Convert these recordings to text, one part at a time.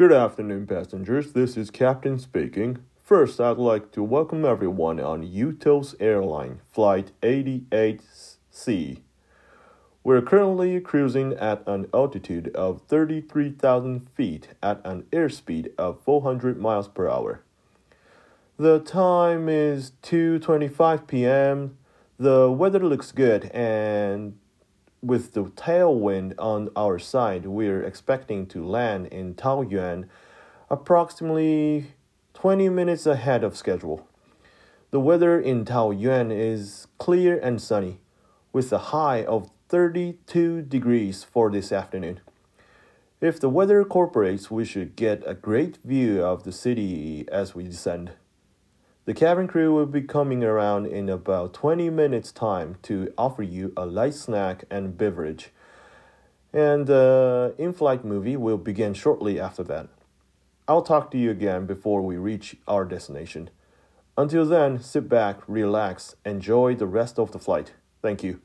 Good afternoon, passengers. This is Captain speaking. First, I'd like to welcome everyone on Utos Airline Flight 88C. We're currently cruising at an altitude of 33,000 feet at an airspeed of 400 miles per hour. The time is 2:25 p.m. The weather looks good and with the tailwind on our side, we're expecting to land in Taoyuan approximately 20 minutes ahead of schedule. The weather in Taoyuan is clear and sunny, with a high of 32 degrees for this afternoon. If the weather cooperates, we should get a great view of the city as we descend. The cabin crew will be coming around in about 20 minutes' time to offer you a light snack and beverage. And uh, the in flight movie will begin shortly after that. I'll talk to you again before we reach our destination. Until then, sit back, relax, enjoy the rest of the flight. Thank you.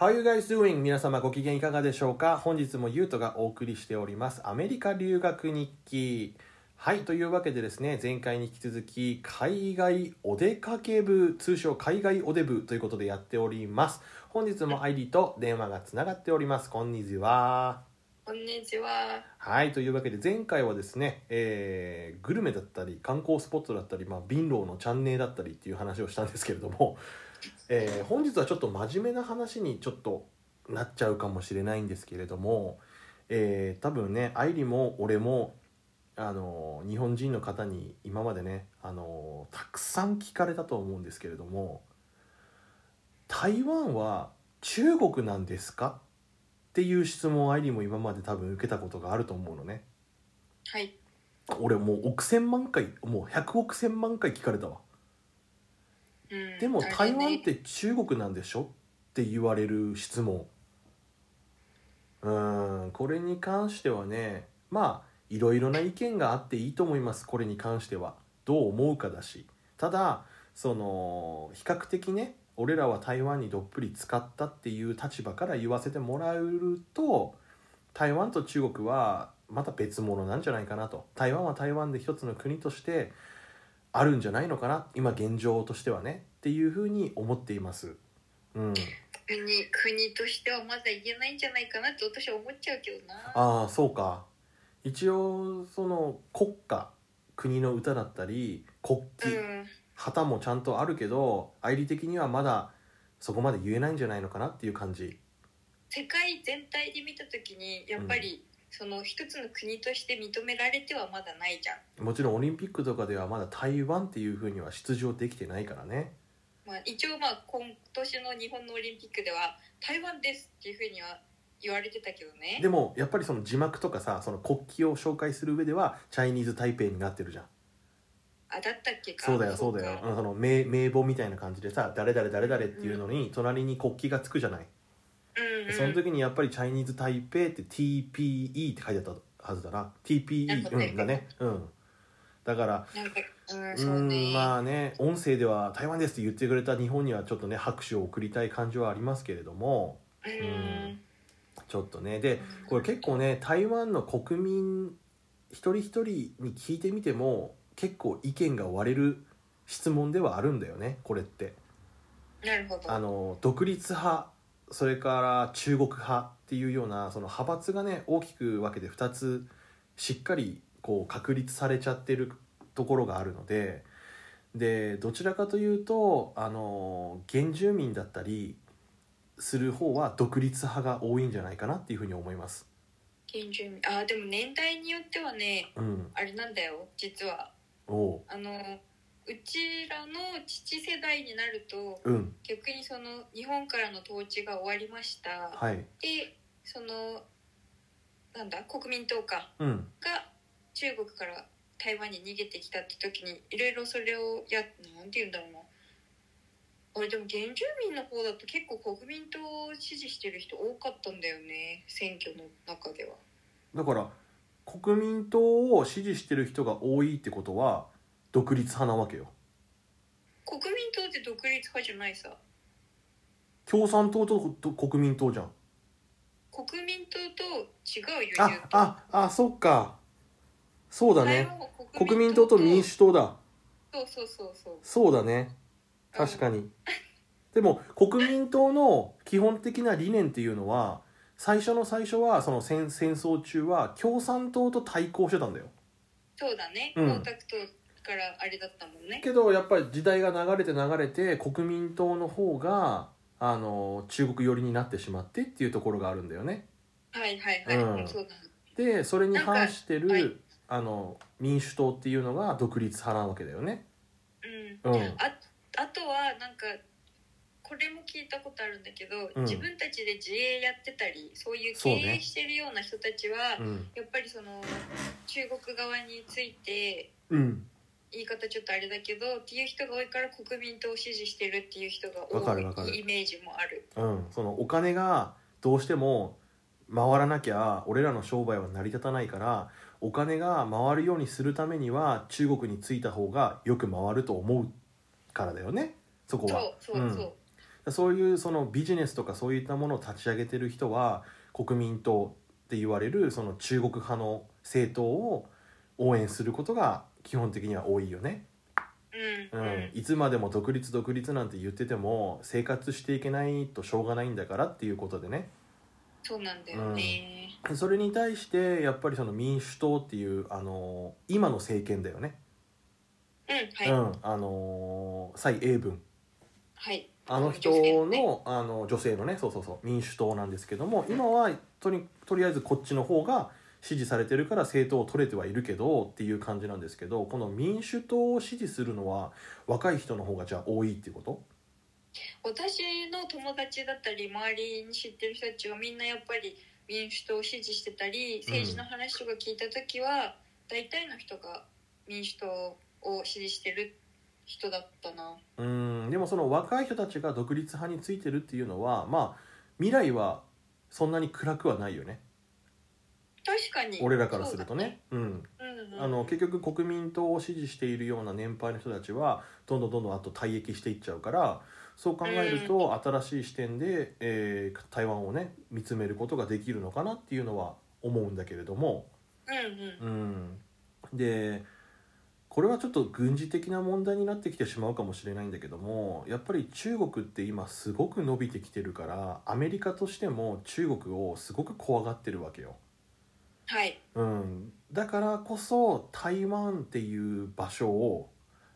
How you guys doing? 皆様ご機嫌いかがでしょうか？本日もゆうとがお送りしております。アメリカ留学日記。はいというわけでですね前回に引き続き海外お出かけ部通称海外お出部ということでやっております。本日も ID と電話がつながっております。こんにちは。こんにちは。はいというわけで前回はですね、えーグルメだったり観光スポットだったり、まあ、貧乏のチャンネルだったりっていう話をしたんですけれども、えー本日はちょっと真面目な話にちょっとなっちゃうかもしれないんですけれども、えー多分ね愛梨も俺もあの日本人の方に今までねあのたくさん聞かれたと思うんですけれども台湾は中国なんですかっていう質問を愛梨も今まで多分受けたことがあると思うのねはい。俺もう億千万回もう100億千万回聞かれたわうん。でも台湾って中国なんでしょ？って言われる質問。うーんこれに関してはねまあいろいろな意見があっていいと思います。これに関しては。どう思うかだし。ただその比較的ね俺らは台湾にどっぷり使ったっていう立場から言わせてもらえると台湾と中国はまた別物なんじゃないかなと。台湾は台湾で一つの国としてあるんじゃないのかな？今現状としてはねっていうふうに思っています。うん、国国としてはまだ言えないんじゃないかなって私は思っちゃうけどな。ああそうか一応その国歌国の歌だったり国旗、うん。旗もちゃんとあるけど愛理的にはまだそこまで言えないんじゃないのかなっていう感じ世界全体で見た時にやっぱり、その一つの国として認められてはまだないじゃん。もちろんオリンピックとかではまだ台湾っていうふうには出場できてないからねまあ一応まあ今年の日本のオリンピックでは台湾ですっていうふうには言われてたけどね。でもやっぱりその字幕とかさその国旗を紹介する上ではチャイニーズ台北になってるじゃんあだったっけか。そうだよそうだよその名名簿みたいな感じでさ誰々誰々っていうのに隣に国旗がつくじゃない、うんうん。その時にやっぱりチャイニーズ台北って TPE って書いてあったはずだな TPE うんだねうんだからうんね。んまあね音声では台湾ですって言ってくれた日本にはちょっとね拍手を送りたい感じはありますけれどもうん。ちょっとねでこれ結構ね台湾の国民一人一人に聞いてみても結構意見が割れる質問ではあるんだよねこれってなるほど。あの独立派それから中国派っていうようなその派閥がね大きく分けて2つしっかりこう確立されちゃってるところがあるのででどちらかというとあの原住民だったりする方は独立派が多いんじゃないかなっていうふうに思います。原住民。あでも年代によってはねうん、あれなんだよ実は。おう。あのうちらの父世代になるとうん。逆にその日本からの統治が終わりました。はい。でそのなんだ国民党かうん。が中国から台湾に逃げてきたって時にいろいろそれをやなんて言うんだろうな。俺でも原住民の方だと結構国民党を支持してる人多かったんだよね選挙の中では。だから国民党を支持してる人が多いってことは独立派なわけよ。国民党って独立派じゃないさ。共産党とと国民党じゃん。国民党と違うよあああそっか。そうだね。国民党と民主党だ。そうそうそうそう。そうだね。確かに、でも国民党の基本的な理念っていうのは最初の最初はその戦戦争中は共産党と対抗してたんだよ。そうだね。うん。毛沢東からあれだったもんね。けどやっぱり時代が流れて流れて国民党の方があの中国寄りになってしまってっていうところがあるんだよね。はいはいはい、うん。そうだ。でそれに反してる、はい。あの民主党っていうのが独立派なわけだよね。うん。うん。ああとはなんかこれも聞いたことあるんだけど、うん。自分たちで自営やってたりそういう経営してるような人たちは、うん。やっぱりその中国側についてうん言い方ちょっとあれだけどっていう人が多いから国民党を支持してるっていう人がわかるわかる。多いイメージもある。うん、そのお金がどうしても回らなきゃ俺らの商売は成り立たないからお金が回るようにするためには中国に着いた方がよく回ると思うからだよね。そこそうは。そうそう、うん、そう。いうそのビジネスとかそういったものを立ち上げてる人は国民党って言われるその中国派の政党を応援することが基本的には多いよね。ううん。ん、いつまでも独立独立なんて言ってても生活していけないとしょうがないんだからっていうことでね。そうなんだよね、それに対してやっぱりその民主党っていうあの今の政権だよね、うん、はい、うん、あの蔡英文。はい。あの人女性ね。のあの女性のね。そうそうそう。民主党なんですけども今はとにとりあえずこっちの方が支持されてるから政党を取れてはいるけどっていう感じなんですけどこの民主党を支持するのは若い人の方がじゃあ多いっていうこと？私の友達だったり周りに知ってる人たちはみんなやっぱり民主党を支持してたり政治の話とか聞いた時は、大体の人が民主党を支持してる人だったな。うん。でもその若い人たちが独立派についてるっていうのはまあ未来はそんなに暗くはないよね確かに。俺らからするとね。うね。うん。うんあの結局国民党を支持しているような年配の人たちはどんどんどんどんあと退役していっちゃうからそう考えると新しい視点で、えー台湾をね見つめることができるのかなっていうのは思うんだけれども、うんうん。うん、でこれはちょっと軍事的な問題になってきてしまうかもしれないんだけどもやっぱり中国って今すごく伸びてきてるからアメリカとしても中国をすごく怖がってるわけよ。はい。うん、だからこそ台湾っていう場所を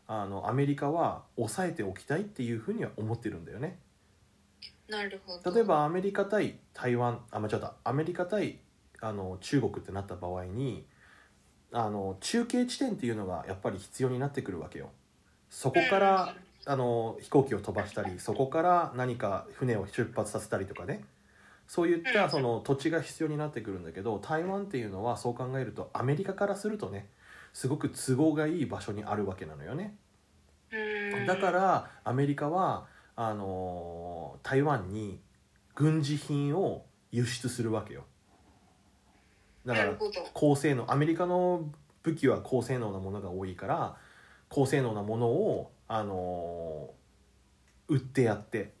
あのアメリカは抑えておきたいっていうふうには思ってるんだよね。なるほど。例えばアメリカ対台湾あ間違った。アメリカ対あの中国ってなった場合にあの中継地点っていうのがやっぱり必要になってくるわけよ。そこからあの飛行機を飛ばしたりそこから何か船を出発させたりとかねそういったうん。その土地が必要になってくるんだけど台湾っていうのはそう考えるとアメリカからするとねすごく都合がいい場所にあるわけなのよね。うん。だからアメリカはあの台湾に軍事品を輸出するわけよ。だから高性能アメリカの武器は高性能なものが多いから高性能なものを、あのー売ってやって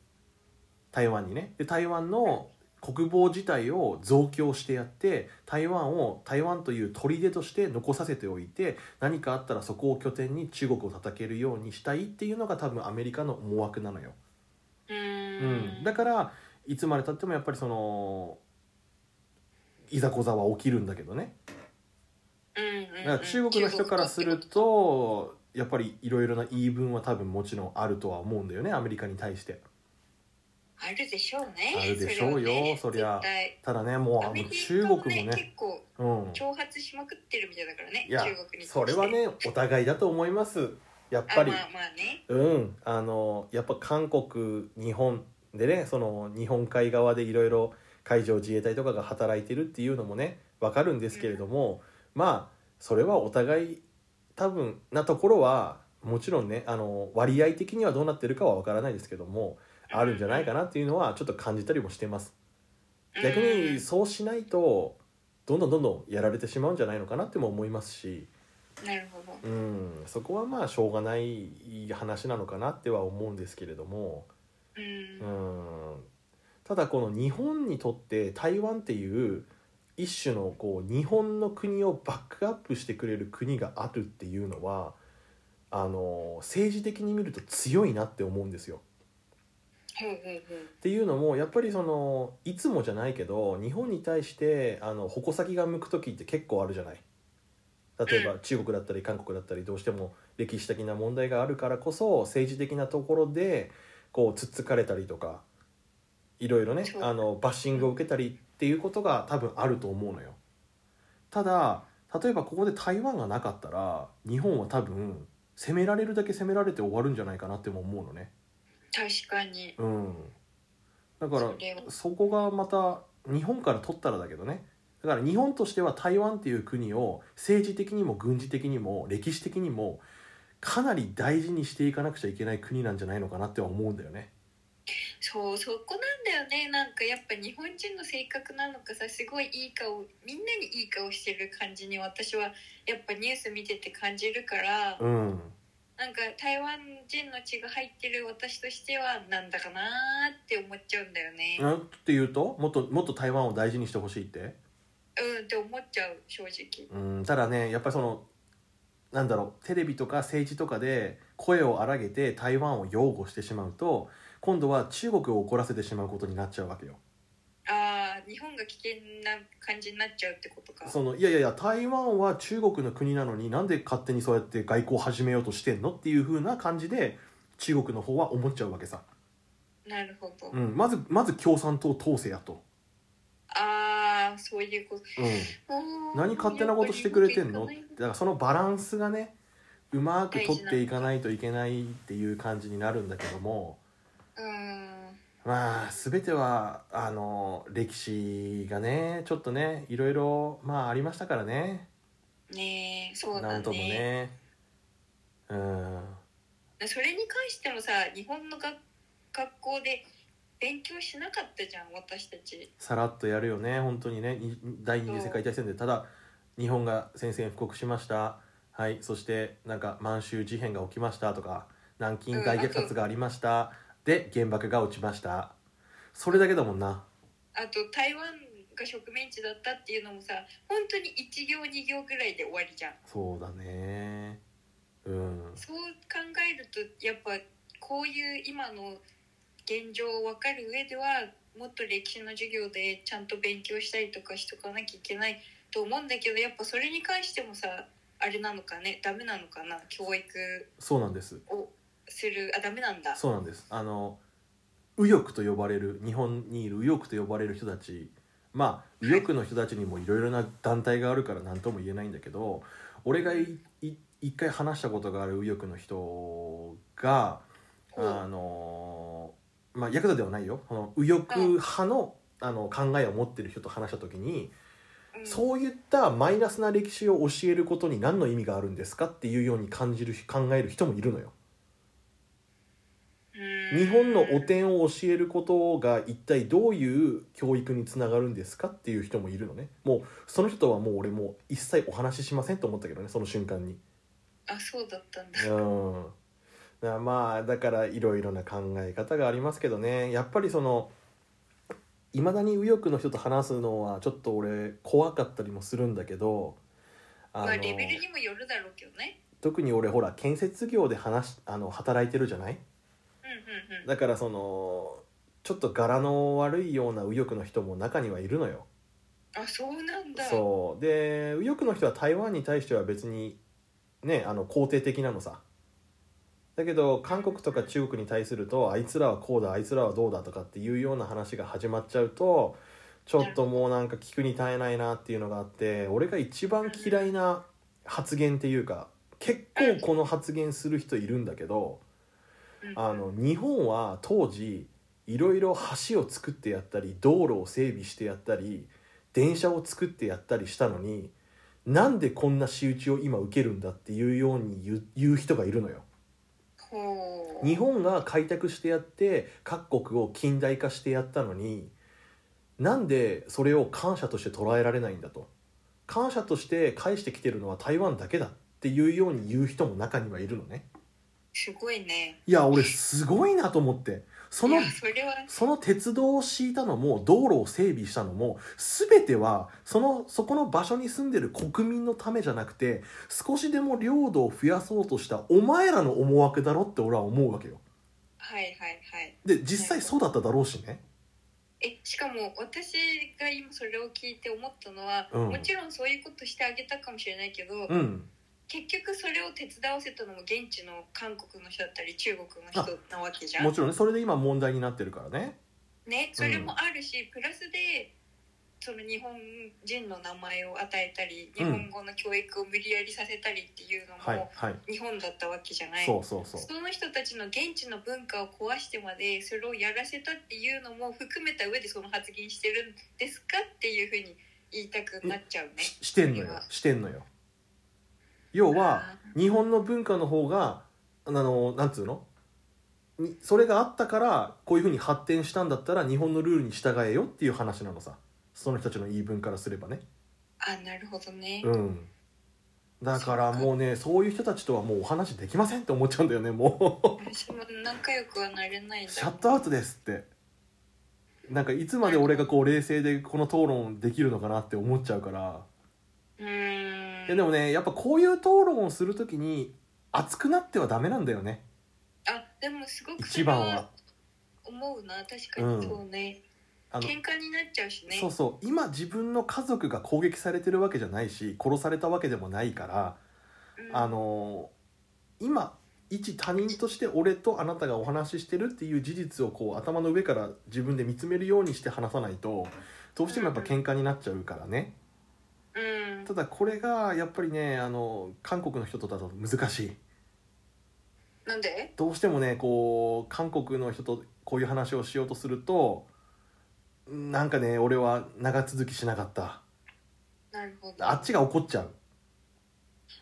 台湾にね。で台湾の国防自体を増強してやって台湾を台湾という砦として残させておいて何かあったらそこを拠点に中国を叩けるようにしたいっていうのが多分アメリカの思惑なのよ。ううん。んだからいつまでたってもやっぱりそのいざこざは起きるんだけどね。だから中国の人からすると。やっぱりいろいろな言い分は多分もちろんあるとは思うんだよねアメリカに対してあるでしょうね。あるでしょうよねそりゃ。ただねもう中カ国もね。結構うん。挑発しまくってるみたいだからねいや中国にそれはねお互いだと思います。やっぱり。あまあまあね。うん。あのやっぱ韓国日本でねその日本海側でいろいろ海上自衛隊とかが働いてるっていうのもねわかるんですけれども、まあそれはお互い多分なところはもちろんねあの割合的にはどうなってるかはわからないですけどもあるんじゃないかなっていうのはちょっと感じたりもしてます。逆にそうしないとどんどんどんどんやられてしまうんじゃないのかなっても思いますし。うんなるほど。うん。そこはまあしょうがない話なのかなっては思うんですけれども。うん。うん。ただこの日本にとって台湾っていう一種のこう日本の国をバックアップしてくれる国があるっていうのはあの政治的に見ると強いなって思うんですよ。っていうのもやっぱりそのいつもじゃないけど日本に対してあの矛先が向く時って結構あるじゃない？例えば中国だったり韓国だったりどうしても歴史的な問題があるからこそ政治的なところでこうつっつかれたりとかいろいろね。あのバッシングを受けたりっていうことが多分あると思うのよ。ただ例えばここで台湾がなかったら日本は多分攻められるだけ攻められて終わるんじゃないかなっても思うのね確かに。うん。だからそこがまた日本から取ったらだけどね。だから日本としては台湾っていう国を政治的にも軍事的にも歴史的にもかなり大事にしていかなくちゃいけない国なんじゃないのかなっては思うんだよね。そうそこなんだよね。なんかやっぱ日本人の性格なのかさすごいいい顔みんなにいい顔してる感じに私はやっぱニュース見てて感じるから、うん、なんか台湾人の血が入ってる私としてはなんだかなーって思っちゃうんだよね。なんていうと？もっともっと台湾を大事にしてほしいって？うんって思っちゃう正直。うんただねやっぱりそのなんだろうテレビとか政治とかで声を荒げて台湾を擁護してしまうと今度は中国を怒らせてしまうことになっちゃうわけよ。日本が危険な感じになっちゃうってことか。そのいやいやいや台湾は中国の国なのになんで勝手にそうやって外交を始めようとしてんのっていう風な感じで中国の方は思っちゃうわけさ、なるほど、うん、まずまず共産党統制やと、ああそういうこと。うん、何勝手なことしてくれてんの？だからそのバランスがねうまく取っていかないといけないっていう感じになるんだけども。うんまあ全てはあの歴史がねちょっとねいろいろまあありましたからね。ねえそうだね。なんともね。うん。それに関してもさ日本の学学校で勉強しなかったじゃん私たち。さらっとやるよね本当にね。に第二次世界大戦で。ただ日本が宣戦布告しました。はい。そしてなんか満州事変が起きましたとか南京大虐殺がありました、で原爆が落ちました。それだけだもんな。あと台湾が植民地だったっていうのもさ本当に1行2行ぐらいで終わりじゃん。そうだね。うん。そう考えるとやっぱこういう今の現状を分かる上ではもっと歴史の授業でちゃんと勉強したりとかしとかなきゃいけないと思うんだけどやっぱそれに関してもさあれなのかねダメなのかな教育。そうなんです。をするあダメなんだ。そうなんです。あの右翼と呼ばれる日本にいる右翼と呼ばれる人たちまあ右翼の人たちにもいろいろな団体があるから何とも言えないんだけど俺がいい一回話したことがある右翼の人があのまあヤクザではないよ。この右翼派のあの考えを持ってる人と話した時にうん。そういったマイナスな歴史を教えることに何の意味があるんですかっていうように感じる考える人もいるのよ。うん。日本の汚点を教えることが一体どういう教育につながるんですかっていう人もいるのね。もうその人とはもう俺もう一切お話ししませんと思ったけどねその瞬間に。あそうだったんだ。うん。だまあだからいろいろな考え方がありますけどね。やっぱりそのいまだに右翼の人と話すのはちょっと俺怖かったりもするんだけどあのまあレベルにもよるだろうけどね。特に俺ほら建設業で話しあの働いてるじゃない？だからそのちょっと柄の悪いような右翼の人も中にはいるのよ。あそうなんだ。そう。で右翼の人は台湾に対しては別にねあの肯定的なのさ。だけど韓国とか中国に対するとあいつらはこうだあいつらはどうだとかっていうような話が始まっちゃうとちょっともうなんか聞くに耐えないなっていうのがあって俺が一番嫌いな発言っていうか結構この発言する人いるんだけどうんあの日本は当時いろいろ橋を作ってやったり道路を整備してやったり電車を作ってやったりしたのになんでこんな仕打ちを今受けるんだっていうように言う人がいるのよ。日本が開拓してやって各国を近代化してやったのになんでそれを感謝として捉えられないんだと感謝として返してきてるのは台湾だけだっていうように言う人も中にはいるのね。すごいね。いや俺すごいなと思って。そのそれは。その鉄道を敷いたのも道路を整備したのも全てはそのそこの場所に住んでる国民のためじゃなくて少しでも領土を増やそうとしたお前らの思惑だろって俺は思うわけよ。はいはいはい。で実際そうだっただろうしね。えしかも私が今それを聞いて思ったのは、うん。もちろんそういうことしてあげたかもしれないけど、うん結局それを手伝わせたのも現地の韓国の人だったり中国の人なわけじゃん。もちろんねそれで今問題になってるからね。ねそれもあるし、プラスでその日本人の名前を与えたり日本語の教育を無理やりさせたりっていうのはいもはい。日本だったわけじゃない、そうそうそう。その人たちの現地の文化を壊してまでそれをやらせたっていうのも含めた上でその発言してるんですかっていうふうに言いたくなっちゃうね。ししてんのよ。してんのよ要は日本の文化の方があのなんつうの？にそれがあったからこういうふうに発展したんだったら日本のルールに従えよっていう話なのさ。その人たちの言い分からすればね。あなるほどね。うん。だからもうねそういう人たちとはもうお話できませんって思っちゃうんだよねもう。私も仲良くはなれない。シャットアウトですって。なんかいつまで俺がこう冷静でこの討論できるのかなって思っちゃうから。うーん。いやでもねやっぱこういう討論をするときに熱くなってはダメなんだよね。あでもすごくそ一番は。思うな。確かにそうね、あの喧嘩になっちゃうしね。そうそう。今自分の家族が攻撃されてるわけじゃないし殺されたわけでもないからうん。あの今一他人として俺とあなたがお話ししてるっていう事実をこう頭の上から自分で見つめるようにして話さないとどうしてもやっぱ喧嘩になっちゃうからね。うんただこれがやっぱりねあの韓国の人とだと難しい。なんで？どうしてもねこう韓国の人とこういう話をしようとするとなんかね俺は長続きしなかった。なるほど。あっちが怒っちゃう。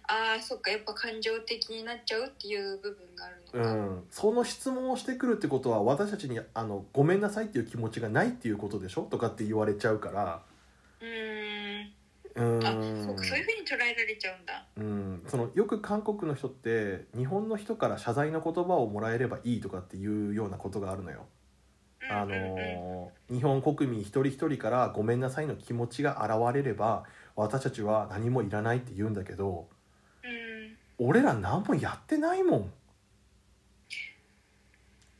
ああそっか。やっぱ感情的になっちゃうっていう部分があるのか、うん、その質問をしてくるってことは私たちにあのごめんなさいっていう気持ちがないっていうことでしょ？とかって言われちゃうから。うーんうそうかそういうふうに捉えられちゃうんだ。うん、そのよく韓国の人って日本の人から謝罪の言葉をもらえればいいとかっていうようなことがあるのよ。あの日本国民一人一人からごめんなさいの気持ちが現れれば私たちは何もいらないって言うんだけどうん。俺ら何もやってないもん。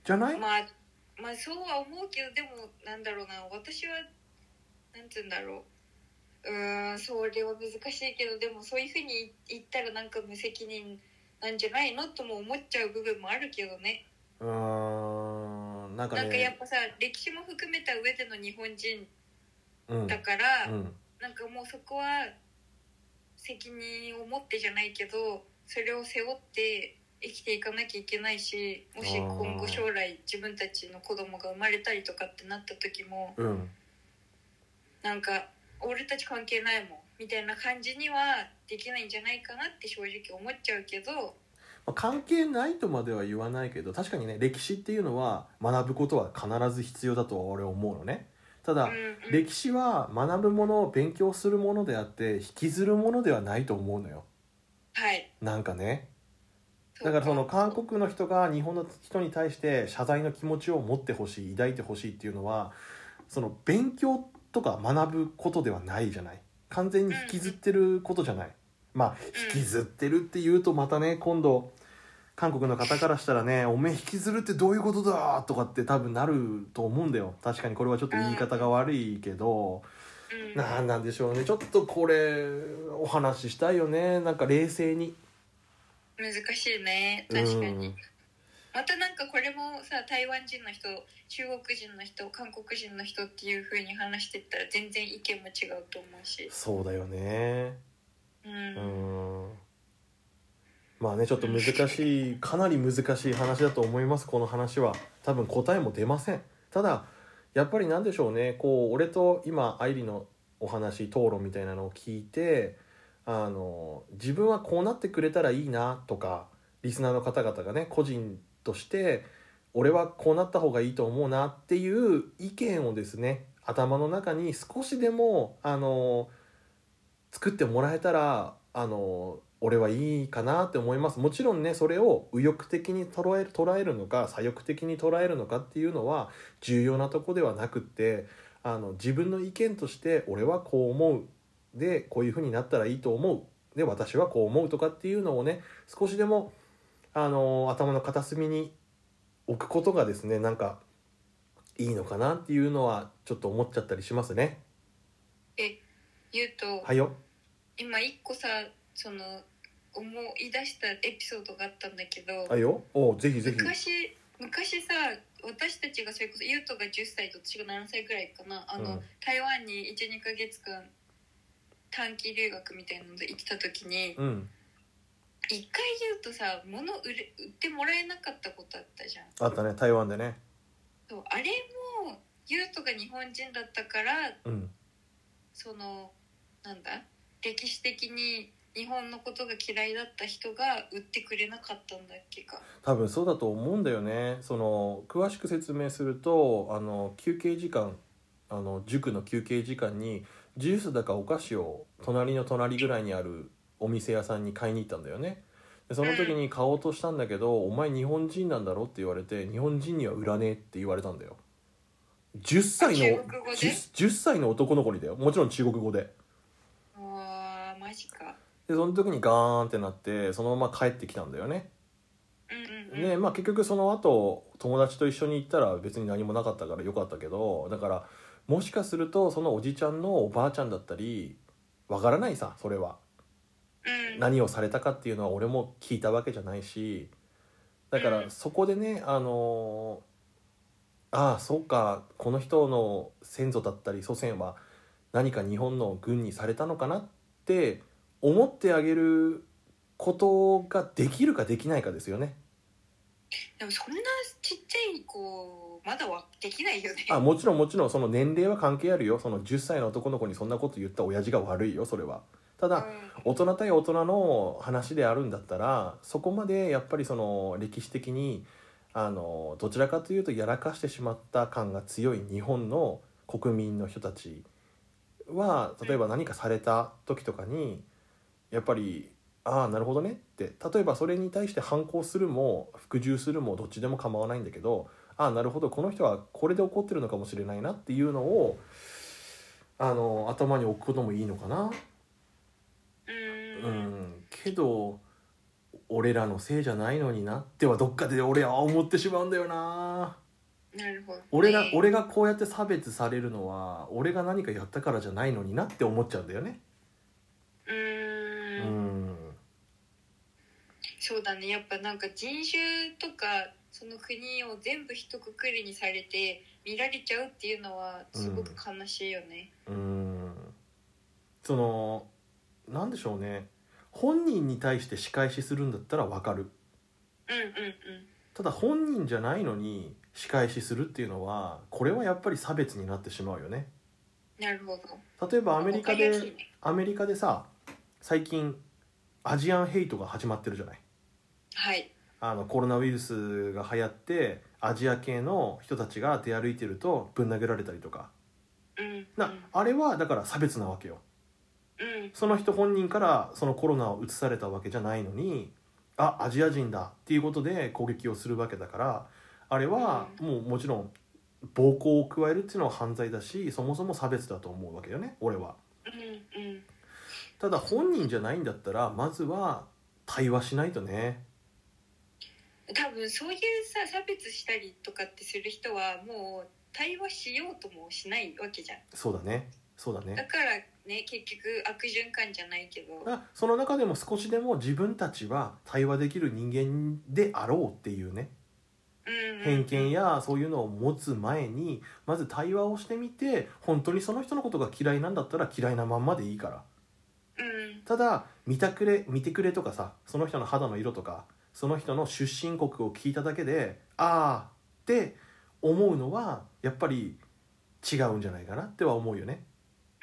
じゃない？まあまあそうは思うけどでもなんだろうな。私はなんて言うんだろううーんそれは難しいけどでもそういうふうに言ったらなんか無責任なんじゃないのとも思っちゃう部分もあるけどね。うーんなんかなんかやっねぱさ歴史も含めた上での日本人うんだから、うんなんかもうそこは責任を持ってじゃないけどそれを背負って生きていかなきゃいけないしもし今後将来自分たちの子供が生まれたりとかってなった時もうん。なんか俺たち関係ないもん。みたいな感じにはできないんじゃないかなって正直思っちゃうけど。まあ関係ないとまでは言わないけど確かにね歴史っていうのは学ぶことは必ず必要だとは俺は思うのね。ただ、うんうん。歴史は学ぶもの勉強するものであって引きずるものではないと思うのよ。はい。なんかね。だからその韓国の人が日本の人に対して謝罪の気持ちを持ってほしい抱いてほしいっていうのはその勉強とか学ぶことではないじゃない。完全に引きずってることじゃない。まあ引きずってるっていうとまたね今度韓国の方からしたらね「おめえ引きずるってどういうことだ!」とかって多分なると思うんだよ。確かにこれはちょっと言い方が悪いけど。うん。なんなんでしょうね。ちょっとこれお話ししたいよね。なんか冷静に。難しいね。確かに、うんまたなんかこれもさ台湾人の人中国人の人韓国人の人っていう風に話してったら全然意見も違うと思うし。そうだよね。ううん。んまあねちょっと難しいかなり難しい話だと思いますこの話は。多分答えも出ません。ただやっぱりなんでしょうね。こう俺と今愛理のお話討論みたいなのを聞いてあの自分はこうなってくれたらいいなとかリスナーの方々がね個人として俺はこうなった方がいいと思うなっていう意見をですね頭の中に少しでもあの作ってもらえたらあの俺はいいかなって思います。もちろんねそれを右翼的に捉える捉えるのか左翼的に捉えるのかっていうのは重要なとこではなくってあの自分の意見として俺はこう思う。でこういうふうになったらいいと思う。で私はこう思うとかっていうのをね少しでもあの頭の片隅に置くことがですねなんかいいのかなっていうのはちょっと思っちゃったりしますね。言うと、はいよ。今一個さその思い出したエピソードがあったんだけど、はいよ。おうぜひぜひ。昔昔さ私たちがそれこそゆうとが10歳と私が7歳ぐらいかなあの、うん台湾に12ヶ月間短期留学みたいなので行ってた時にうん。一回言うとさ物売れ売ってもらえなかったことあったじゃんあったね台湾でね。そうあれもゆうとが日本人だったからうん。そのなんだ？歴史的に日本のことが嫌いだった人が売ってくれなかったんだっけか多分そうだと思うんだよねその詳しく説明するとあの休憩時間あの塾の休憩時間にジュースだかお菓子を隣の隣ぐらいにあるお店屋さんに買いに行ったんだよね。でその時に買おうとしたんだけど「お前日本人なんだろ?」って言われて「日本人には売らねえ」って言われたんだよ。10歳の中国語で？10, 10歳の男の子にだよ。もちろん中国語で。うわーマジか。でその時にガーンってなってそのまま帰ってきたんだよね。でまあ結局その後友達と一緒に行ったら別に何もなかったからよかったけどだからもしかするとそのおじちゃんのおばあちゃんだったりわからないさそれは。うん何をされたかっていうのは俺も聞いたわけじゃないしだかうん。らそこでねあのああそうかこの人の先祖だったり祖先は何か日本の軍にされたのかなって思ってあげることができるかできないかですよね。でもそんなちっちゃい子まだはできないよね。あもちろんもちろんその年齢は関係あるよ。その10歳の男の子にそんなこと言った親父が悪いよそれはただ大人対大人の話であるんだったらそこまでやっぱりその歴史的にあのどちらかというとやらかしてしまった感が強い日本の国民の人たちは例えば何かされた時とかにやっぱりああなるほどねって例えばそれに対して反抗するも服従するもどっちでも構わないんだけどああなるほどこの人はこれで怒ってるのかもしれないなっていうのをあの頭に置くこともいいのかな。うんうん、けど俺らのせいじゃないのになってはどっかで俺は思ってしまうんだよな。なるほどね。俺ら俺がこうやって差別されるのは俺が何かやったからじゃないのになって思っちゃうんだよね。うん。そうだね。やっぱなんか人種とかその国を全部一括りにされて見られちゃうっていうのはすごく悲しいよね。うん。そのなんでしょうね本人に対して仕返しするんだったらわかる。うんうんうん。ただ本人じゃないのに仕返しするっていうのはこれはやっぱり差別になってしまうよね。なるほど。例えばアメリカでねアメリカでさ最近アジアンヘイトが始まってるじゃない。はい。あのコロナウイルスが流行ってアジア系の人たちが出歩いてるとぶん投げられたりとか。うんなあれはだから差別なわけよ。うんその人本人からそのコロナを移されたわけじゃないのにあアジア人だっていうことで攻撃をするわけだからあれはもうもちろん暴行を加えるっていうのは犯罪だしそもそも差別だと思うわけよね俺は。うんうん。ただ本人じゃないんだったらまずは対話しないとね。多分そういうさ差別したりとかってする人はもう対話しようともしないわけじゃん。そうだね。そうだね。だからね結局悪循環じゃないけど。あその中でも少しでも自分たちは対話できる人間であろうっていうね。うんうん偏見やそういうのを持つ前にまず対話をしてみて本当にその人のことが嫌いなんだったら嫌いなまんまでいいから。うん。ただ見たくれ見てくれとかさその人の肌の色とかその人の出身国を聞いただけでああって思うのはやっぱり違うんじゃないかなっては思うよね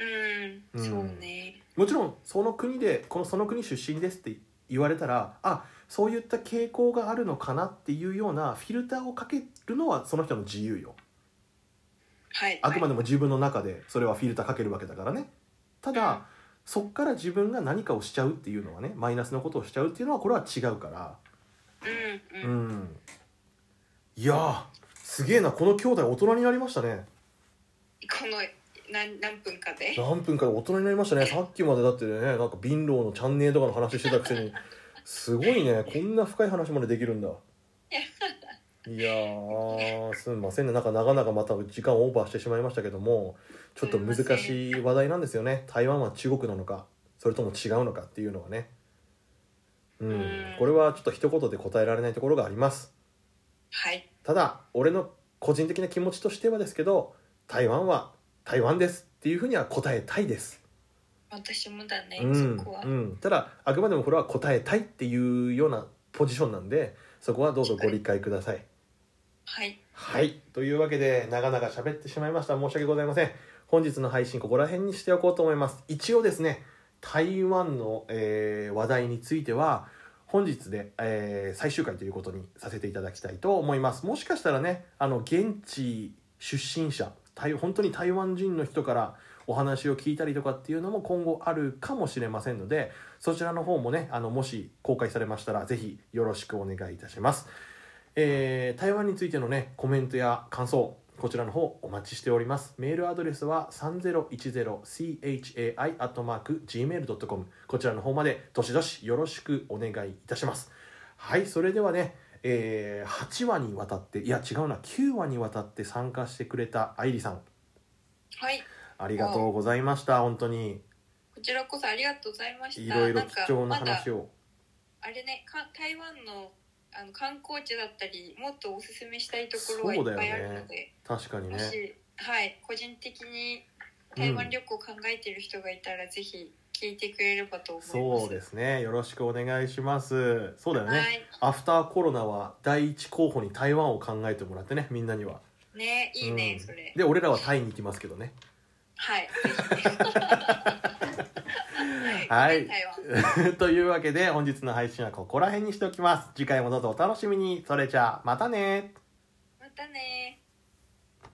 うん、うん。そうね。もちろんその国でこのその国出身ですって言われたらあそういった傾向があるのかなっていうようなフィルターをかけるのはその人の自由よ。はい。あくまででも自分の中でそれはフィルターかけるわけだからね。ただ、そっから自分が何かをしちゃうっていうのはねマイナスのことをしちゃうっていうのはこれは違うから。うんううんん。いやーすげえなこの兄弟大人になりましたね。この何何分かで？何分かで大人になりましたね。さっきまでだってねなんか貧乏のチャンネルとかの話してたくせに。すごいね。こんな深い話までできるんだ。いや。ーすんませんね。なんか長々また時間オーバーしてしまいましたけどもちょっと難しい話題なんですよね。台湾は中国なのかそれとも違うのかっていうのはね。うん。うん。これはちょっと一言で答えられないところがあります。はい。ただ俺の個人的な気持ちとしてはですけど台湾は台湾ですっていうふうには答えたいです。私もだね、うんそこは、うん、ただあくまでもこれは答えたいっていうようなポジションなんでそこはどうぞご理解ください。はい。はい。というわけで長々喋ってしまいました。申し訳ございません。本日の配信ここら辺にしておこうと思います。一応ですね台湾の、えー話題については本日で、えー最終回ということにさせていただきたいと思います。もしかしたらねあの現地出身者台本当に台湾人の人からお話を聞いたりとかっていうのも今後あるかもしれませんのでそちらの方もねあのもし公開されましたらぜひよろしくお願いいたします。えー台湾についてのねコメントや感想こちらの方お待ちしております。メールアドレスは 3010chai.gmail.com こちらの方までどしどしよろしくお願いいたします。はいそれではね、えー8話にわたっていや違うな9話にわたって参加してくれた愛理さん。はい。ありがとうございました本当に。こちらこそありがとうございました。いろいろ貴重な話を。あれねか台湾のあの観光地だったりもっとおすすめしたいところはいっぱいあるので、確かにね。もしはい個人的に台湾旅行考えてる人がいたら、ぜひ聞いてくれればと思います。そうですね。よろしくお願いします。そうだよね、はい。アフターコロナは第一候補に台湾を考えてもらってねみんなには。ねいいね、うん。それ。で俺らはタイに行きますけどね。はい。はい。というわけで本日の配信はここら辺にしておきます。次回もどうぞお楽しみに。それじゃあまたね。またね